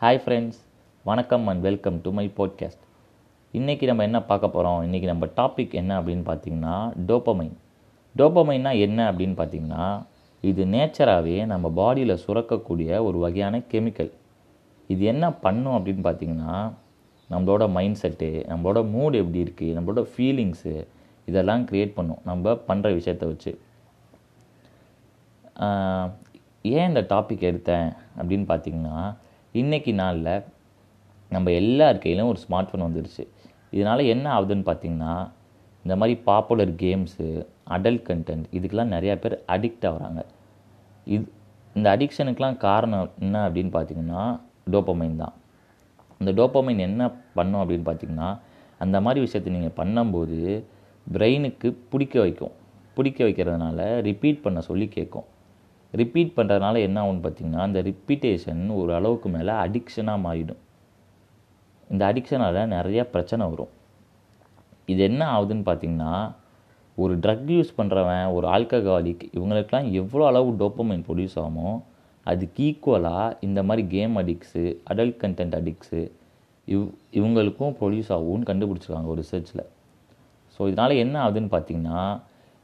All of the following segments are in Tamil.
ஹாய் ஃப்ரெண்ட்ஸ் வணக்கம் and welcome to my podcast இன்றைக்கி நம்ம என்ன பார்க்க போகிறோம் இன்றைக்கி நம்ம டாபிக் என்ன அப்படின்னு பார்த்தீங்கன்னா டோப்பமைன் டோப்பமைன்னா என்ன அப்படின்னு பார்த்தீங்கன்னா இது நேச்சராகவே நம்ம பாடியில் சுரக்கக்கூடிய ஒரு வகையான கெமிக்கல் இது என்ன பண்ணும் அப்படின்னு பார்த்தீங்கன்னா நம்மளோட மைண்ட் செட்டு நம்மளோட மூட் எப்படி இருக்குது நம்மளோட ஃபீலிங்ஸு இதெல்லாம் க்ரியேட் பண்ணும். நம்ம பண்ணுற விஷயத்த வச்சு. ஏன் இந்த டாபிக் எடுத்தேன் அப்படின்னு பார்த்தீங்கன்னா இன்றைக்கி நாளில் நம்ம எல்லார் கையிலும் ஒரு ஸ்மார்ட் ஃபோன் வந்துடுச்சு இதனால் என்ன ஆகுதுன்னு பார்த்தீங்கன்னா இந்த மாதிரி பாப்புலர் கேம்ஸு அடல்ட் கண்டென்ட் இதுக்கெலாம் நிறையா பேர் அடிக்ட் ஆகுறாங்க. இது இந்த அடிக்ஷனுக்கெலாம் காரணம் என்ன அப்படின்னு பார்த்தீங்கன்னா டோப்பமைன் தான். இந்த டோப்பமைன் என்ன பண்ணும் அப்படின்னு பார்த்தீங்கன்னா அந்த மாதிரி விஷயத்தை நீங்கள் பண்ணும்போது பிரெயினுக்கு பிடிக்க வைக்கும். பிடிக்க வைக்கிறதுனால ரிப்பீட் பண்ண சொல்லி கேட்கும். ரிப்பீட் பண்ணுறதுனால என்ன ஆகும்னு பார்த்திங்கன்னா அந்த ரிப்பீட்டேஷன் ஒரு அளவுக்கு மேலே அடிக்ஷனாக மாறிடும். இந்த அடிக்ஷனால் நிறையா பிரச்சனை வரும். இது என்ன ஆகுதுன்னு பார்த்தீங்கன்னா ஒரு ட்ரக் யூஸ் பண்ணுறவன் ஒரு ஆல்கஹாலிக் இவங்களுக்கெல்லாம் எவ்வளோ அளவு டோப்பமைன் ப்ரொடியூஸ் ஆகுமோ அதுக்கு ஈக்குவலாக இந்த மாதிரி game addicts adult content addicts இவ் இவங்களுக்கும் ப்ரொடியூஸ் ஆகும்னு கண்டுபிடிச்சிருக்காங்க ஒரு ரிசர்ச்சில் ஸோ இதனால் என்ன ஆகுதுன்னு பார்த்தீங்கன்னா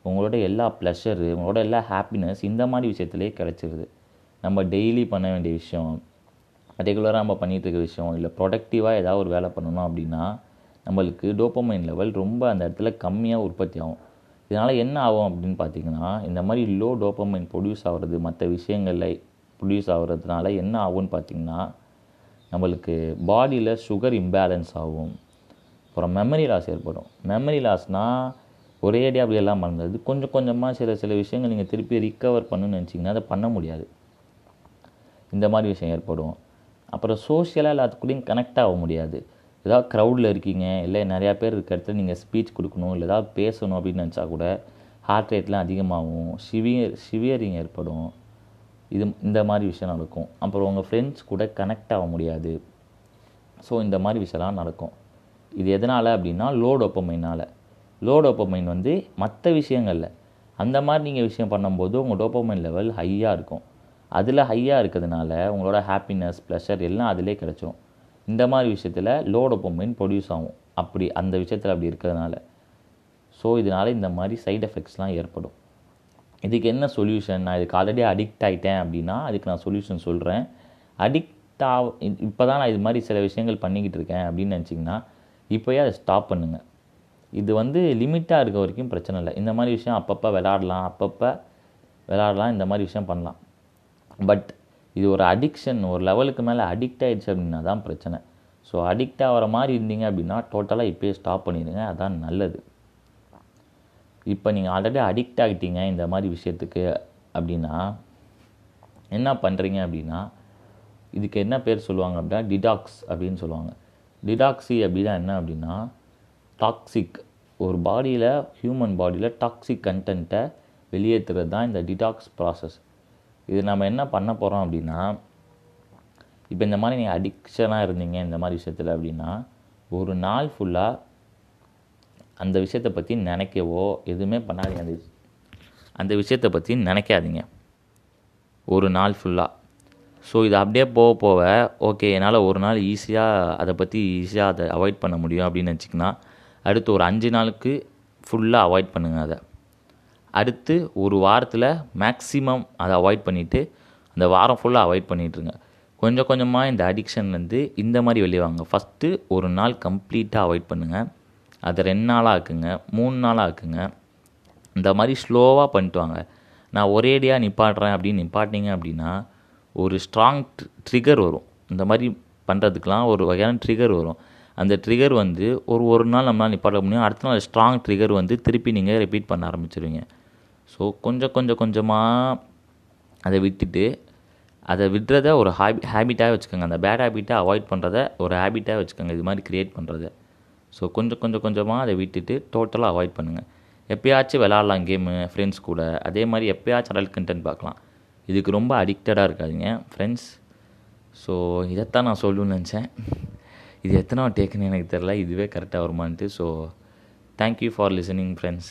உங்களோட எல்லா ப்ளஷரு உங்களோட எல்லா ஹாப்பினஸ் இந்த மாதிரி விஷயத்துலேயே கிடச்சிருது. நம்ம டெய்லி பண்ண வேண்டிய விஷயம் ரெகுலராக நம்ம பண்ணிகிட்டு இருக்க விஷயம் இல்லை ப்ரொடக்டிவாக ஏதாவது ஒரு வேலை பண்ணணும் அப்படின்னா நம்மளுக்கு டோப்பமைன் லெவல் ரொம்ப அந்த இடத்துல கம்மியாக உற்பத்தி ஆகும். இதனால் என்ன ஆகும் அப்படின்னு பார்த்தீங்கன்னா இந்த மாதிரி லோ டோப்பமைன் ப்ரொடியூஸ் ஆகிறது மற்ற விஷயங்களில் ப்ரொடியூஸ் ஆகிறதுனால என்ன ஆகும்னு பார்த்திங்கன்னா நம்மளுக்கு பாடியில் சுகர் இம்பேலன்ஸ் ஆகும். அப்புறம் மெமரி லாஸ் ஏற்படும். மெமரி லாஸ்னால் ஒரேடியாக அப்படி எல்லாம் பண்ணுறது கொஞ்சம் கொஞ்சமாக சில சில விஷயங்கள் நீங்கள் திருப்பி ரிக்கவர் பண்ணணும்னு நினச்சிங்கன்னா அதை பண்ண முடியாது. இந்த மாதிரி விஷயம் ஏற்படும். அப்புறம் சோஷியலாக எல்லாத்துக்குள்ளேயும் கனெக்ட் ஆக முடியாது. ஏதாவது க்ரௌடில் இருக்கீங்க இல்லை நிறையா பேர் இருக்கிற இடத்துல நீங்கள் ஸ்பீச் கொடுக்கணும் இல்லை ஏதாவது பேசணும் அப்படின்னு நினச்சா கூட ஹார்ட் ரேட்லாம் அதிகமாகும். சிவியர் சிவியரிங் ஏற்படும். இது இந்த மாதிரி விஷயம் நடக்கும். அப்புறம் உங்கள் ஃப்ரெண்ட்ஸ் கூட கனெக்ட் ஆக முடியாது. ஸோ இந்த மாதிரி விஷயம்லாம் நடக்கும். இது எதனால் அப்படின்னா லோ டோப்பமைனால் லோ டோப்பமைன் வந்து மற்ற விஷயங்களில். அந்த மாதிரி நீங்கள் விஷயம் பண்ணும்போது உங்கள் டோப்பமைன் லெவல் ஹையாக இருக்கும். அதில் ஹையாக இருக்கிறதுனால உங்களோட ஹாப்பினஸ் ப்ளஷர் எல்லாம் அதிலே கிடச்சிரும். இந்த மாதிரி விஷயத்தில் லோ டோப்பமைன் ப்ரொடியூஸ் ஆகும். அப்படி அந்த விஷயத்தில் அப்படி இருக்கிறதுனால. ஸோ இதனால் இந்த மாதிரி சைடு எஃபெக்ட்ஸ்லாம் ஏற்படும். இதுக்கு என்ன சொல்யூஷன்? நான் இதுக்கு ஆல்ரெடி அடிக்ட் ஆகிட்டேன் அப்படின்னா அதுக்கு நான் சொல்யூஷன் சொல்கிறேன் அடிக்ட் ஆ இப்போ தான் நான் இது மாதிரி சில விஷயங்கள் பண்ணிக்கிட்டு இருக்கேன் அப்படின்னு நினச்சிங்கன்னா இப்போயே அதை ஸ்டாப் பண்ணுங்கள் இது வந்து லிமிட்டாக இருக்க வரைக்கும் பிரச்சனை இல்லை. இந்த மாதிரி விஷயம் அப்பப்போ விளாடலாம் அப்பப்போ விளாடலாம் இந்த மாதிரி விஷயம் பண்ணலாம். பட் இது ஒரு அடிக்ஷன் ஒரு லெவலுக்கு மேலே அடிக்ட் ஆகிடுச்சு அப்படின்னா தான் பிரச்சனை. ஸோ அடிக்ட் ஆகிற மாதிரி இருந்தீங்க அப்படின்னா டோட்டலாக இப்போயே ஸ்டாப் பண்ணிடுங்க அதான் நல்லது. இப்போ நீங்கள் ஆல்ரெடி அடிக்ட் ஆகிட்டீங்க இந்த மாதிரி விஷயத்துக்கு அப்படின்னா என்ன பண்ணுறீங்க அப்படின்னா இதுக்கு என்ன பேர் சொல்லுவாங்க அப்படின்னா டிடாக்ஸ் அப்படின்னு சொல்லுவாங்க. டிடாக்ஸி அப்படின்னா என்ன அப்படின்னா டாக்ஸிக் ஒரு பாடியில் ஹியூமன் பாடியில் டாக்ஸிக் கண்டென்ட்டை வெளியேற்றுறது தான் இந்த டிடாக்ஸ் ப்ராசஸ் இது நம்ம என்ன பண்ண போகிறோம் அப்படின்னா இப்போ இந்த மாதிரி நீங்கள் அடிக்ஷனாக இருந்தீங்க இந்த மாதிரி விஷயத்தில் அப்படின்னா ஒரு நாள் ஃபுல்லாக அந்த விஷயத்தை பற்றி நினைக்கவோ எதுவுமே பண்ணாதீங்க. அந்த அந்த விஷயத்தை பற்றி நினைக்காதீங்க. ஒரு நாள் ஃபுல்லாக ஸோ இது அப்படியே போக போக ஓகே என்னால் ஒரு நாள் ஈஸியாக அதை பற்றி ஈஸியாக அதை அவாய்ட் பண்ண முடியும் அப்படின்னு நினச்சிங்கன்னா அடுத்து ஒரு அஞ்சு நாளுக்கு ஃபுல்லாக அவாய்ட் பண்ணுங்கள் அதை. அடுத்து ஒரு வாரத்தில் மேக்ஸிமம் அதை அவாய்ட் பண்ணிவிட்டு அந்த வாரம் ஃபுல்லாக அவாய்ட் பண்ணிட்டுருங்க. கொஞ்சம் கொஞ்சமாக இந்த அடிக்ஷன்லேருந்து இந்த மாதிரி வெளியே வாங்க. ஃபஸ்ட்டு ஒரு நாள் கம்ப்ளீட்டாக அவாய்ட் பண்ணுங்கள் அதை ரெண்டு நாளாக ஆக்குங்க மூணு நாளாக ஆக்குங்க. இந்த மாதிரி ஸ்லோவாக பண்ணிட்டு வாங்க. நான் ஒரேடியாக நிப்பாட்டுறேன் அப்படின்னு நிப்பாட்டினீங்க அப்படின்னா ஒரு ஸ்ட்ராங் ட்ரிகர் வரும். இந்த மாதிரி பண்ணுறதுக்கெலாம் ஒரு வகையான ட்ரிகர் வரும். அந்த ட்ரிகர் வந்து ஒரு ஒரு நாள் நம்மளால் நிப்பாட்ட முடியும். அடுத்த நாள் ஸ்ட்ராங் ட்ரிகர் வந்து திருப்பி நீங்கள் ரிப்பீட் பண்ண ஆரம்பிச்சிருவீங்க. ஸோ கொஞ்சம் கொஞ்சம் கொஞ்சமாக அதை விட்டுட்டு அதை விடுறத ஒரு ஹாபி ஹேபிட்டாக வச்சுக்கோங்க. அந்த பேட் ஹேபிட்டை அவாய்ட் பண்ணுறத ஒரு ஹேபிட்டாக வச்சுக்கோங்க. இது மாதிரி க்ரியேட் பண்ணுறத ஸோ கொஞ்சம் கொஞ்சம் கொஞ்சமாக அதை விட்டுட்டு டோட்டலாக அவாய்ட் பண்ணுங்கள் எப்பயாச்சும் விளாட்லாம் கேமு ஃப்ரெண்ட்ஸ் கூட. அதே மாதிரி எப்பயாச்சும் அடல்ட் கண்டென்ட் பார்க்கலாம். இதுக்கு ரொம்ப அடிக்டடாக இருக்காதீங்க ஃப்ரெண்ட்ஸ் ஸோ இதைத்தான் நான் சொல்லணும்னு நினச்சேன். இது எத்தனை டேக்குன்னு எனக்கு தெரில இதுவே கரெக்டாக வருமான்ட்டு so thank you for listening friends